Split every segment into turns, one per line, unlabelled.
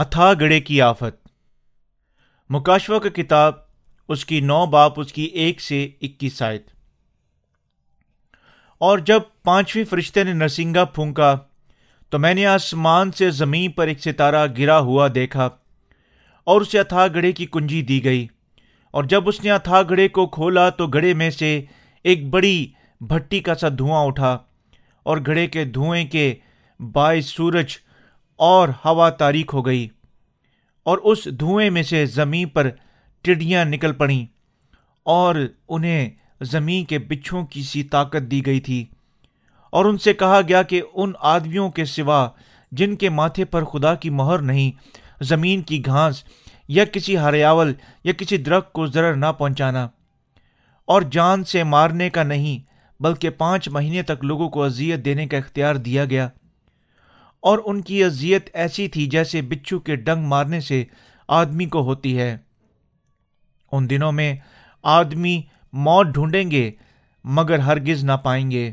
اتھا گڑے کی آفت۔ مکاشوہ کا کتاب، اس کی نو باپ، اس کی ایک سے اکیس آیت۔ اور جب پانچویں فرشتے نے نرسنگا پھونکا، تو میں نے آسمان سے زمین پر ایک ستارہ گرا ہوا دیکھا، اور اسے اتھا گڑے کی کنجی دی گئی۔ اور جب اس نے اتھا گڑے کو کھولا، تو گڑے میں سے ایک بڑی بھٹی کا سا دھواں اٹھا، اور گھڑے کے دھوئیں کے باعث سورج اور ہوا تاریخ ہو گئی اور اس دھوئیں میں سے زمین پر ٹڈیاں نکل پڑیں اور انہیں زمین کے بچھوں کی سی طاقت دی گئی تھی اور ان سے کہا گیا کہ ان آدمیوں کے سوا جن کے ماتھے پر خدا کی مہر نہیں، زمین کی گھاس یا کسی ہریاول یا کسی درخت کو ضرر نہ پہنچانا۔ اور جان سے مارنے کا نہیں، بلکہ پانچ مہینے تک لوگوں کو اذیت دینے کا اختیار دیا گیا۔ اور ان کی اذیت ایسی تھی جیسے بچھو کے ڈنگ مارنے سے آدمی کو ہوتی ہے۔ ان دنوں میں آدمی موت ڈھونڈیں گے مگر ہرگز نہ پائیں گے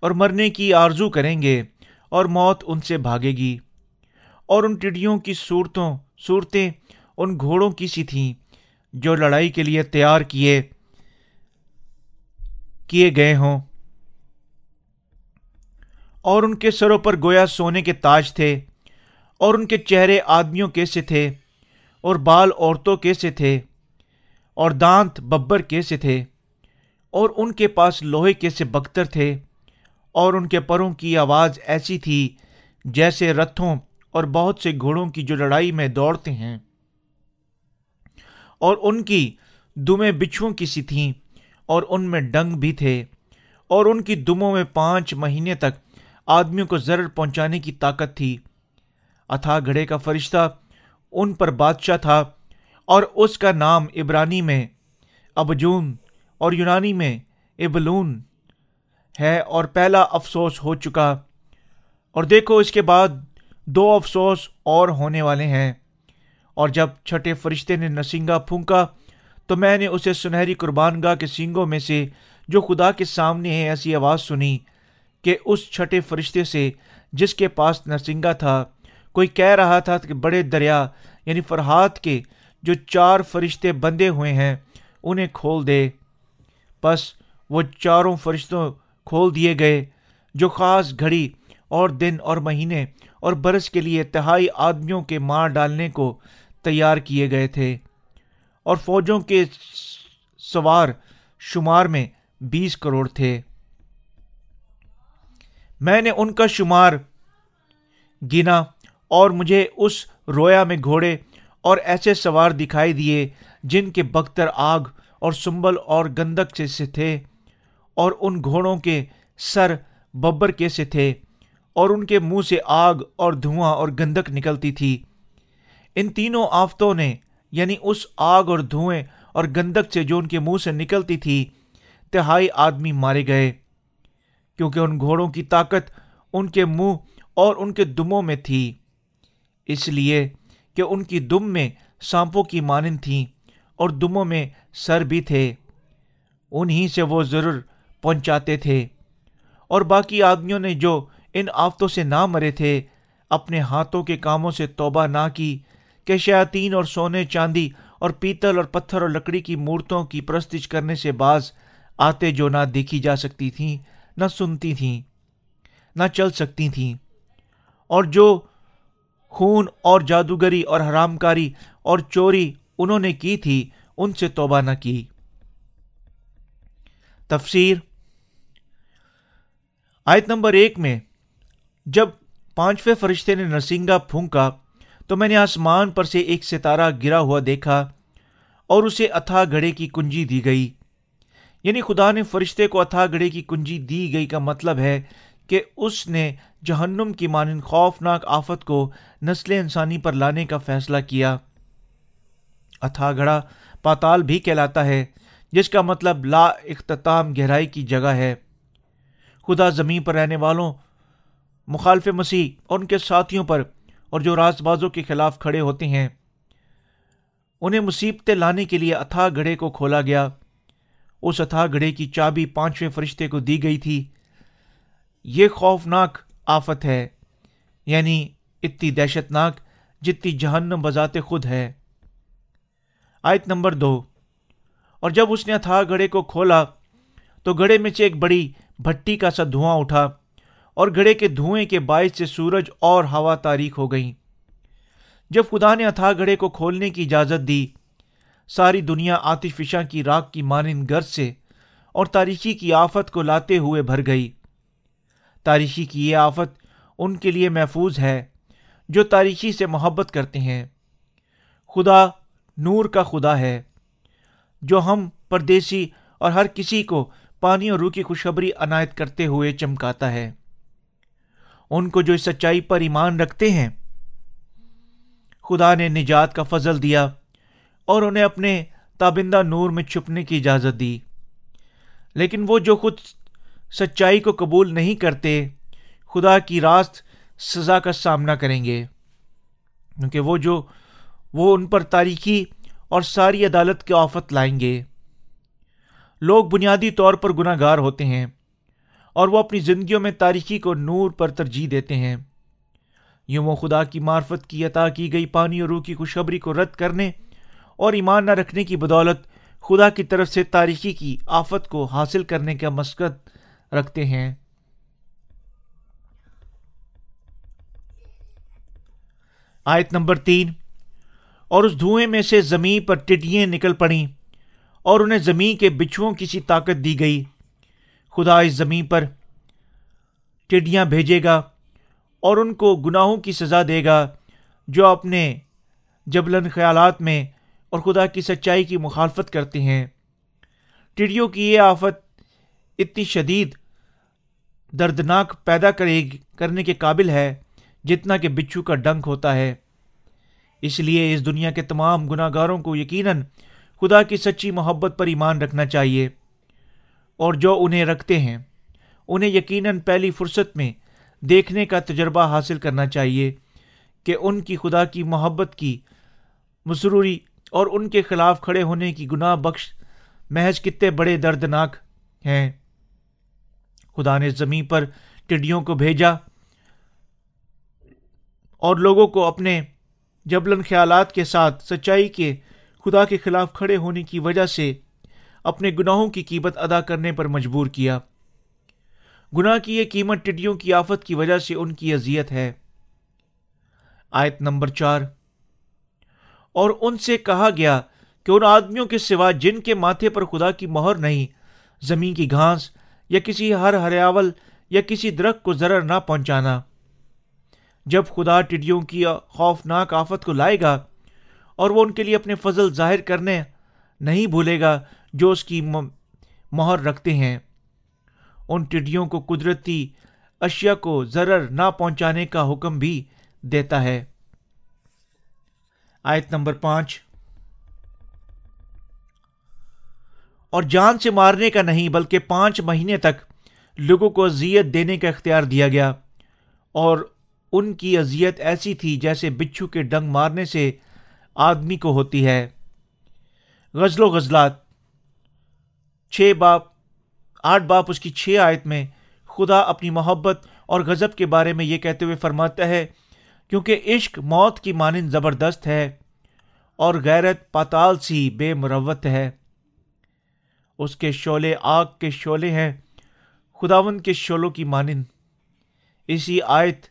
اور مرنے کی آرزو کریں گے اور موت ان سے بھاگے گی۔ اور ان ٹڈیوں کی صورتوں، صورتیں ان گھوڑوں کی سی تھیں جو لڑائی کے لیے تیار کیے کیے گئے ہوں۔ اور ان کے سروں پر گویا سونے کے تاج تھے، اور ان کے چہرے آدمیوں کیسے تھے، اور بال عورتوں کیسے تھے، اور دانت ببر کیسے تھے، اور ان کے پاس لوہے کے سے بختر تھے، اور ان کے پروں کی آواز ایسی تھی جیسے رتھوں اور بہت سے گھوڑوں کی جو لڑائی میں دوڑتے ہیں۔ اور ان کی دمیں بچھوؤں کی سی تھیں، اور ان میں ڈنگ بھی تھے، اور ان کی دموں میں پانچ مہینے تک آدمیوں کو ضرر پہنچانے کی طاقت تھی۔ اتھا گھڑے کا فرشتہ ان پر بادشاہ تھا اور اس کا نام عبرانی میں، ابجون، اور یونانی میں ابلون ہے اور پہلا افسوس ہو چکا۔ اور دیکھو اس کے بعد دو افسوس اور ہونے والے ہیں۔ اور جب چھٹے فرشتے نے نسنگا پھونکا تو میں نے اسے سنہری قربان گاہ کے سینگوں میں سے، جو خدا کے سامنے ہے ایسی آواز سنی۔ کہ اس چھٹے فرشتے سے جس کے پاس نرسنگا تھا، کوئی کہہ رہا تھا کہ بڑے دریا یعنی فرحات کے جو چار فرشتے بندے ہوئے ہیں، انہیں کھول دے۔ بس وہ چاروں فرشتوں کھول دیے گئے، جو خاص گھڑی اور دن اور مہینے اور برس کے لیے تہائی آدمیوں کے مار ڈالنے کو تیار کیے گئے تھے۔ اور فوجوں کے سوار شمار میں بیس کروڑ تھے۔ میں نے ان کا شمار گنا اور مجھے اس رویا میں گھوڑے اور ایسے سوار دکھائی دیے جن کے بختر آگ اور سنبل اور گندک سے سے تھے اور ان گھوڑوں کے سر ببر کے سے تھے اور ان کے منہ سے آگ اور دھواں اور گندک نکلتی تھی۔ ان تینوں آفتوں نے یعنی اس آگ اور دھوئیں اور گندک سے جو ان کے منہ سے نکلتی تھی، تہائی آدمی مارے گئے۔ کیونکہ ان گھوڑوں کی طاقت ان کے منہ اور ان کے دموں میں تھی۔ اس لیے کہ ان کی دم میں سانپوں کی مانند تھیں اور دموں میں سر بھی تھے۔ انہیں سے وہ ضرور پہنچاتے تھے۔ اور باقی آدمیوں نے جو ان آفتوں سے نہ مرے تھے، اپنے ہاتھوں کے کاموں سے توبہ نہ کی کہ شیاطین اور سونے، چاندی اور پیتل اور پتھر اور لکڑی کی مورتوں کی پرستش کرنے سے بعض آتے جو نہ دیکھی جا سکتی تھیں نہ سنتی تھیں، نہ چل سکتی تھیں۔ اور جو خون اور جادوگری اور حرام کاری اور چوری انہوں نے کی تھی، ان سے توبہ نہ کی۔ تفسیر، آیت نمبر ایک میں، جب پانچویں فرشتے نے نرسنگا پھونکا، تو میں نے آسمان پر سے ایک ستارہ گرا ہوا دیکھا اور اسے اتھا گھڑے کی کنجی دی گئی۔ یعنی خدا نے فرشتے کو اتھا گڑے کی کنجی دی گئی کا مطلب ہے کہ اس نے جہنم کی مانند خوفناک آفت کو نسل انسانی پر لانے کا فیصلہ کیا۔ اتھا گڑا پاتال بھی کہلاتا ہے، جس کا مطلب لا اختتام گہرائی کی جگہ ہے۔ خدا زمین پر رہنے والوں، مخالف مسیح، اور ان کے ساتھیوں پر، اور جو راز بازوں کے خلاف کھڑے ہوتے ہیں۔ انہیں مصیبتیں لانے کے لیے اتھا گڑھے کو کھولا گیا۔ اس اتھا گڑھے کی چابی پانچویں فرشتے کو دی گئی تھی۔ یہ خوفناک آفت ہے یعنی اتنی دہشت ناک جتنی جہنم بذات خود ہے۔ آیت نمبر دو۔ اور جب اس نے اتھا گھڑے کو کھولا، تو گھڑے میں سے ایک بڑی بھٹی کا سا دھواں اٹھا اور گھڑے کے دھوئیں کے باعث سے سورج اور ہوا تاریخ ہو گئیں۔ جب خدا نے اتھا گھڑے کو کھولنے کی اجازت دی ساری دنیا آتش فشاں کی راک کی مانند گرد سے اور تاریخی کی آفت کو لاتے ہوئے بھر گئی۔ تاریخی کی یہ آفت ان کے لیے محفوظ ہے جو تاریخی سے محبت کرتے ہیں۔ خدا نور کا خدا ہے جو ہم پردیسی اور ہر کسی کو پانی اور روح کی خوشخبری عنایت کرتے ہوئے چمکاتا ہے۔ ان کو جو اس سچائی پر ایمان رکھتے ہیں۔ خدا نے نجات کا فضل دیا۔ اور انہیں اپنے تابندہ نور میں چھپنے کی اجازت دی۔ لیکن وہ جو خود سچائی کو قبول نہیں کرتے، خدا کی راست سزا کا سامنا کریں گے۔ کیونکہ وہ جو، وہ ان پر تاریخی اور ساری عدالت کے آفت لائیں گے۔ لوگ بنیادی طور پر گناہ گار ہوتے ہیں اور وہ اپنی زندگیوں میں تاریخی کو نور پر ترجیح دیتے ہیں۔ یوں وہ خدا کی معرفت کی عطا کی گئی پانی اور روح کی خوشخبری کو رد کرنے اور ایمان نہ رکھنے کی بدولت خدا کی طرف سے تاریخی کی آفت کو حاصل کرنے کا مسقط رکھتے ہیں۔ آیت نمبر تین، اور اس دھوئیں میں سے زمین پر ٹڈیاں نکل پڑیں اور انہیں زمین کے بچھوؤں کی سی طاقت دی گئی۔ خدا اس زمین پر ٹڈیاں بھیجے گا اور ان کو گناہوں کی سزا دے گا جو اپنے جبلن خیالات میں اور خدا کی سچائی کی مخالفت کرتے ہیں۔ ٹڈیوں کی یہ آفت اتنی شدید، دردناک پیدا کرے، کرنے کے قابل ہے جتنا کہ بچھو کا ڈنک ہوتا ہے۔ اس لیے اس دنیا کے تمام گناہ گاروں کو یقیناً خدا کی سچی محبت پر ایمان رکھنا چاہیے۔ اور جو انہیں رکھتے ہیں، انہیں یقیناً پہلی فرصت میں دیکھنے کا تجربہ حاصل کرنا چاہیے کہ ان کی خدا کی محبت کی مسروری اور ان کے خلاف کھڑے ہونے کی گناہ بخش، محض کتنے بڑے دردناک ہیں۔ خدا نے زمین پر ٹڈیوں کو بھیجا اور لوگوں کو اپنے جبلن خیالات کے ساتھ سچائی کے خدا کے خلاف کھڑے ہونے کی وجہ سے اپنے گناہوں کی قیمت ادا کرنے پر مجبور کیا۔ گناہ کی یہ قیمت ٹڈیوں کی آفت کی وجہ سے ان کی اذیت ہے۔ آیت نمبر چار اور ان سے کہا گیا کہ ان آدمیوں کے سوا جن کے ماتھے پر خدا کی مہر نہیں، زمین کی گھاس یا کسی ہر ہریاول یا کسی درخت کو ذرا نہ پہنچانا۔ جب خدا ٹڈیوں کی خوفناک آفت کو لائے گا اور وہ ان کے لیے اپنے فضل ظاہر کرنے نہیں بھولے گا جو اس کی مہر رکھتے ہیں۔ ان ٹڈیوں کو قدرتی اشیاء کو ضرر نہ پہنچانے کا حکم بھی دیتا ہے۔ آیت نمبر پانچ۔ اور جان سے مارنے کا نہیں بلکہ پانچ مہینے تک لوگوں کو اذیت دینے کا اختیار دیا گیا۔ اور ان کی اذیت ایسی تھی جیسے بچھو کے ڈنگ مارنے سے آدمی کو ہوتی ہے۔ غزل و غزلات۔ چھ باپ، آٹھ باپ اس کی چھ آیت میں خدا اپنی محبت اور غضب کے بارے میں یہ کہتے ہوئے فرماتا ہے کیونکہ عشق موت کی مانند زبردست ہے اور غیرت پاتال سی بے مروت ہے۔ اس کے شعلے آگ کے شعلے ہیں خداون کے شعلوں کی مانند۔ اسی آیت،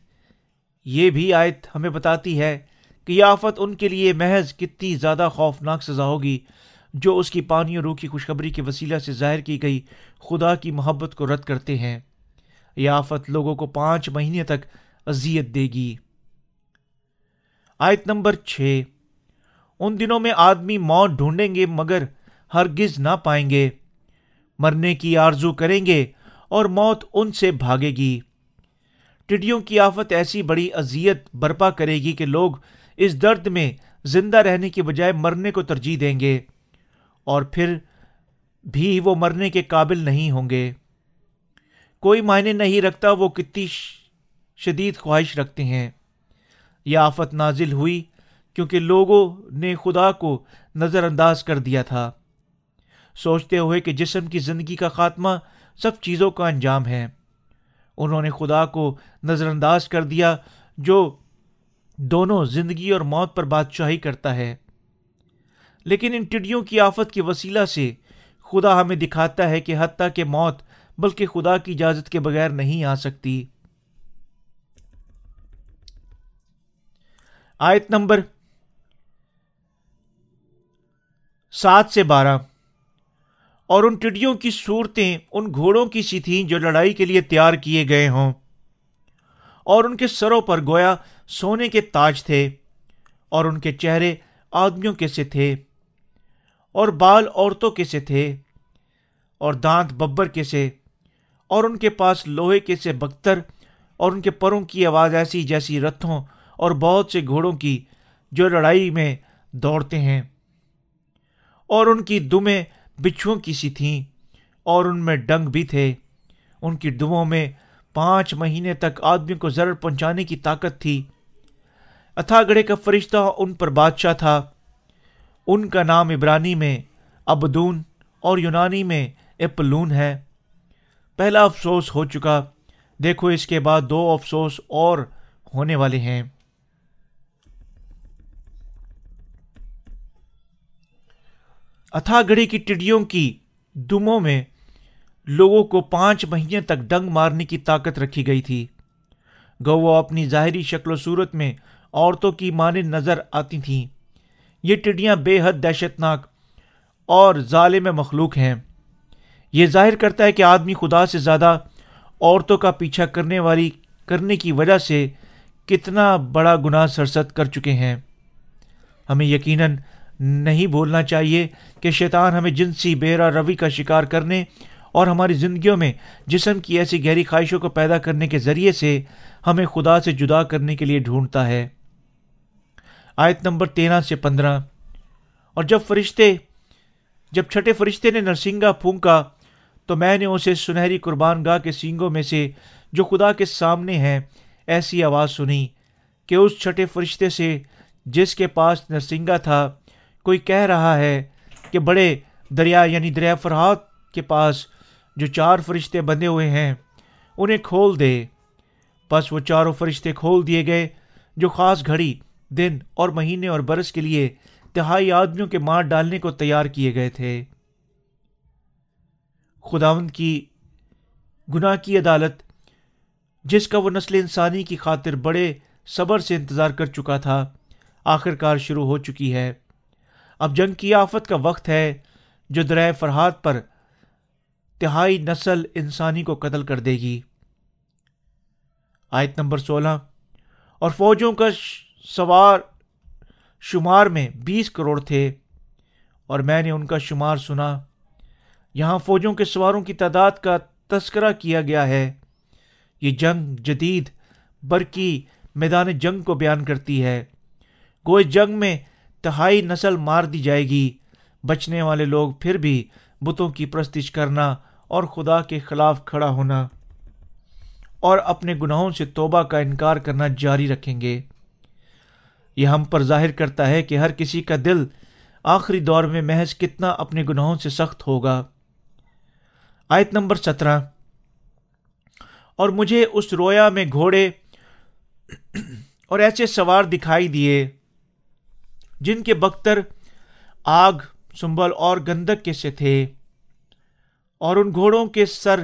یہ بھی آیت ہمیں بتاتی ہے کہ یہ آفت ان کے لیے محض کتنی زیادہ خوفناک سزا ہوگی جو اس کی پانی اور روح کی خوشخبری کے وسیلہ سے ظاہر کی گئی خدا کی محبت کو رد کرتے ہیں۔ یہ آفت لوگوں کو پانچ مہینے تک اذیت دے گی۔ آیت نمبر چھ۔ ان دنوں میں آدمی موت ڈھونڈیں گے مگر ہرگز نہ پائیں گے۔ مرنے کی آرزو کریں گے اور موت ان سے بھاگے گی۔ ٹڈیوں کی آفت ایسی بڑی اذیت برپا کرے گی کہ لوگ اس درد میں زندہ رہنے کی بجائے مرنے کو ترجیح دیں گے اور پھر بھی وہ مرنے کے قابل نہیں ہوں گے۔ کوئی معنی نہیں رکھتا وہ کتنی شدید خواہش رکھتے ہیں۔ یہ آفت نازل ہوئی کیونکہ لوگوں نے خدا کو نظر انداز کر دیا تھا۔ سوچتے ہوئے کہ جسم کی زندگی کا خاتمہ سب چیزوں کا انجام ہے۔ انہوں نے خدا کو نظر انداز کر دیا جو دونوں زندگی اور موت پر بادشاہی کرتا ہے۔ لیکن ان ٹڈیوں کی آفت کے وسیلہ سے خدا ہمیں دکھاتا ہے کہ حتیٰ کہ موت بلکہ خدا کی اجازت کے بغیر نہیں آ سکتی۔ آیت نمبر سات سے بارہ۔ اور ان ٹڈیوں کی صورتیں ان گھوڑوں کی سی تھیں جو لڑائی کے لیے تیار کیے گئے ہوں۔ اور ان کے سروں پر گویا سونے کے تاج تھے اور ان کے چہرے آدمیوں کے سے تھے اور بال عورتوں کے سے تھے اور دانت ببر کے سے اور ان کے پاس لوہے کے سے بختر اور ان کے پروں کی آواز ایسی جیسی رتھوں اور بہت سے گھوڑوں کی جو لڑائی میں دوڑتے ہیں۔ اور ان کی دمیں بچھوؤں کی سی تھیں اور ان میں ڈنگ بھی تھے۔ ان کی دموں میں پانچ مہینے تک آدمی کو ضرر پہنچانے کی طاقت تھی۔ اتھا گڑھے کا فرشتہ ان پر بادشاہ تھا۔ ان کا نام عبرانی میں ابدون اور یونانی میں اپلون ہے۔ پہلا افسوس ہو چکا۔ دیکھو اس کے بعد دو افسوس اور ہونے والے ہیں۔ اتھا گڑھی کی ٹڈیوں کی دموں میں لوگوں کو پانچ مہینے تک ڈنگ مارنے کی طاقت رکھی گئی تھی۔ گو وہ اپنی ظاہری شکل و صورت میں عورتوں کی مانند نظر آتی تھیں۔ یہ ٹڈیاں بے حد دہشت ناک اور ظالم مخلوق ہیں۔ یہ ظاہر کرتا ہے کہ آدمی خدا سے زیادہ عورتوں کا پیچھا کرنے والی، کرنے کی وجہ سے کتنا بڑا گناہ سرست کر چکے ہیں۔ ہمیں یقیناً نہیں بولنا چاہیے کہ شیطان ہمیں جنسی بیرا روی کا شکار کرنے اور ہماری زندگیوں میں جسم کی ایسی گہری خواہشوں کو پیدا کرنے کے ذریعے سے ہمیں خدا سے جدا کرنے کے لیے ڈھونڈتا ہے۔ آیت نمبر تیرہ سے پندرہ۔ اور جب فرشتے، جب چھٹے فرشتے نے نرسنگا پھونکا، تو میں نے اسے سنہری قربان گاہ کے سینگوں میں سے جو خدا کے سامنے ہیں، ایسی آواز سنی کہ اس چھٹے فرشتے سے جس کے پاس نرسنگا تھا کوئی کہہ رہا ہے کہ بڑے دریا یعنی دریا فرحات کے پاس جو چار فرشتے بندے ہوئے ہیں، انہیں کھول دے۔ بس وہ چاروں فرشتے کھول دیے گئے، جو خاص گھڑی، دن اور مہینے اور برس کے لیے تہائی آدمیوں کے مار ڈالنے کو تیار کیے گئے تھے۔ خداوند کی گناہ کی عدالت، جس کا وہ نسل انسانی کی خاطر بڑے صبر سے انتظار کر چکا تھا آخر کار شروع ہو چکی ہے۔ اب جنگ کی آفت کا وقت ہے جو درائے فرحات پر تہائی نسل انسانی کو قتل کر دے گی۔ آیت نمبر سولہ۔ اور فوجوں کا سوار شمار میں بیس کروڑ تھے اور میں نے ان کا شمار سنا۔ یہاں فوجوں کے سواروں کی تعداد کا تذکرہ کیا گیا ہے۔ یہ جنگ جدید برقی میدان جنگ کو بیان کرتی ہے۔ گوئے جنگ میں تہائی نسل مار دی جائے گی۔ بچنے والے لوگ پھر بھی بتوں کی پرستش کرنا اور خدا کے خلاف کھڑا ہونا اور اپنے گناہوں سے توبہ کا انکار کرنا جاری رکھیں گے۔ یہ ہم پر ظاہر کرتا ہے کہ ہر کسی کا دل آخری دور میں محض کتنا اپنے گناہوں سے سخت ہوگا۔ آیت نمبر سترہ۔ اور مجھے اس رویا میں گھوڑے اور ایسے سوار دکھائی دیے۔ جن کے بختر آگ، سنبل اور گندک کے سے تھے، اور ان گھوڑوں کے سر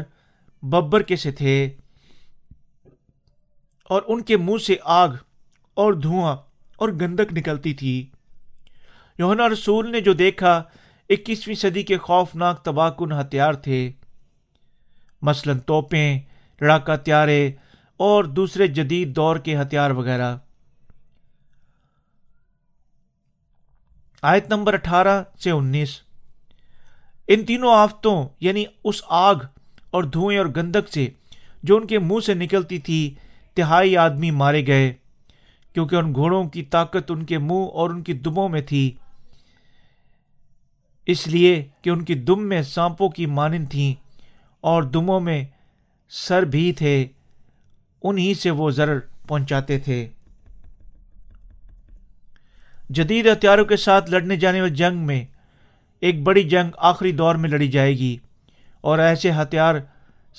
ببر کے سے تھے، اور ان کے منہ سے آگ اور دھواں اور گندک نکلتی تھی۔ یونا رسول نے جو دیکھا، اکیسویں صدی کے خوفناک تباہ کن ہتھیار تھے۔ مثلاً توپیں، لڑاکا تیارے اور دوسرے جدید دور کے ہتھیار وغیرہ۔ آیت نمبر اٹھارہ سے انیس۔ ان تینوں آفتوں یعنی اس آگ اور دھوئیں اور گندک سے، جو ان کے منہ سے نکلتی تھی، تہائی آدمی مارے گئے، کیونکہ ان گھوڑوں کی طاقت ان کے منہ اور ان کی دموں میں تھی۔ اس لیے کہ ان کی دم میں سانپوں کی مانند تھیں اور دموں میں سر بھی تھے، انہی سے وہ زر پہنچاتے تھے۔ جدید ہتھیاروں کے ساتھ لڑنے جانے والی جنگ میں ایک بڑی جنگ آخری دور میں لڑی جائے گی اور ایسے ہتھیار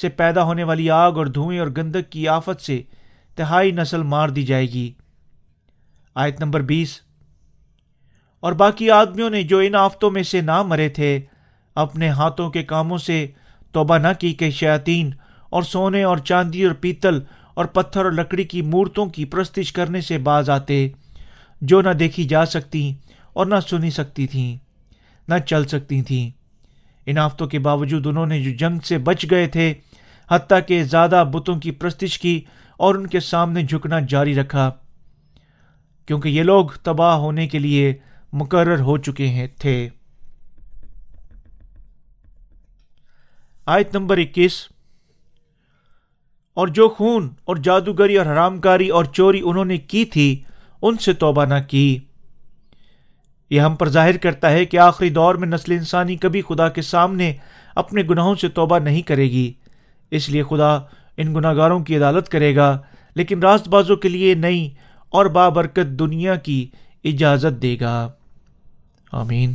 سے پیدا ہونے والی آگ اور دھوئیں اور گندک کی آفت سے تہائی نسل مار دی جائے گی۔ آیت نمبر بیس۔ اور باقی آدمیوں نے جو ان آفتوں میں سے نہ مرے تھے، اپنے ہاتھوں کے کاموں سے توبہ نہ کی کہ شیاطین اور سونے اور چاندی اور پیتل اور پتھر اور لکڑی کی مورتوں کی پرستش کرنے سے باز آتے۔ جو نہ دیکھی جا سکتی اور نہ سنی سکتی تھیں نہ چل سکتی تھیں ان آفتوں کے باوجود انہوں نے جو جنگ سے بچ گئے تھے، حتیٰ کہ زیادہ بتوں کی پرستش کی اور ان کے سامنے جھکنا جاری رکھا۔ کیونکہ یہ لوگ تباہ ہونے کے لیے مقرر ہو چکے ہیں، تھے۔ آیت نمبر اکیس۔ اور جو خون اور جادوگری اور حرام کاری اور چوری انہوں نے کی تھی ان سے توبہ نہ کی۔ یہ ہم پر ظاہر کرتا ہے کہ آخری دور میں نسل انسانی کبھی خدا کے سامنے اپنے گناہوں سے توبہ نہیں کرے گی۔ اس لیے خدا ان گناہ گاروں کی عدالت کرے گا، لیکن راست بازوں کے لیے نئی اور بابرکت دنیا کی اجازت دے گا۔ آمین۔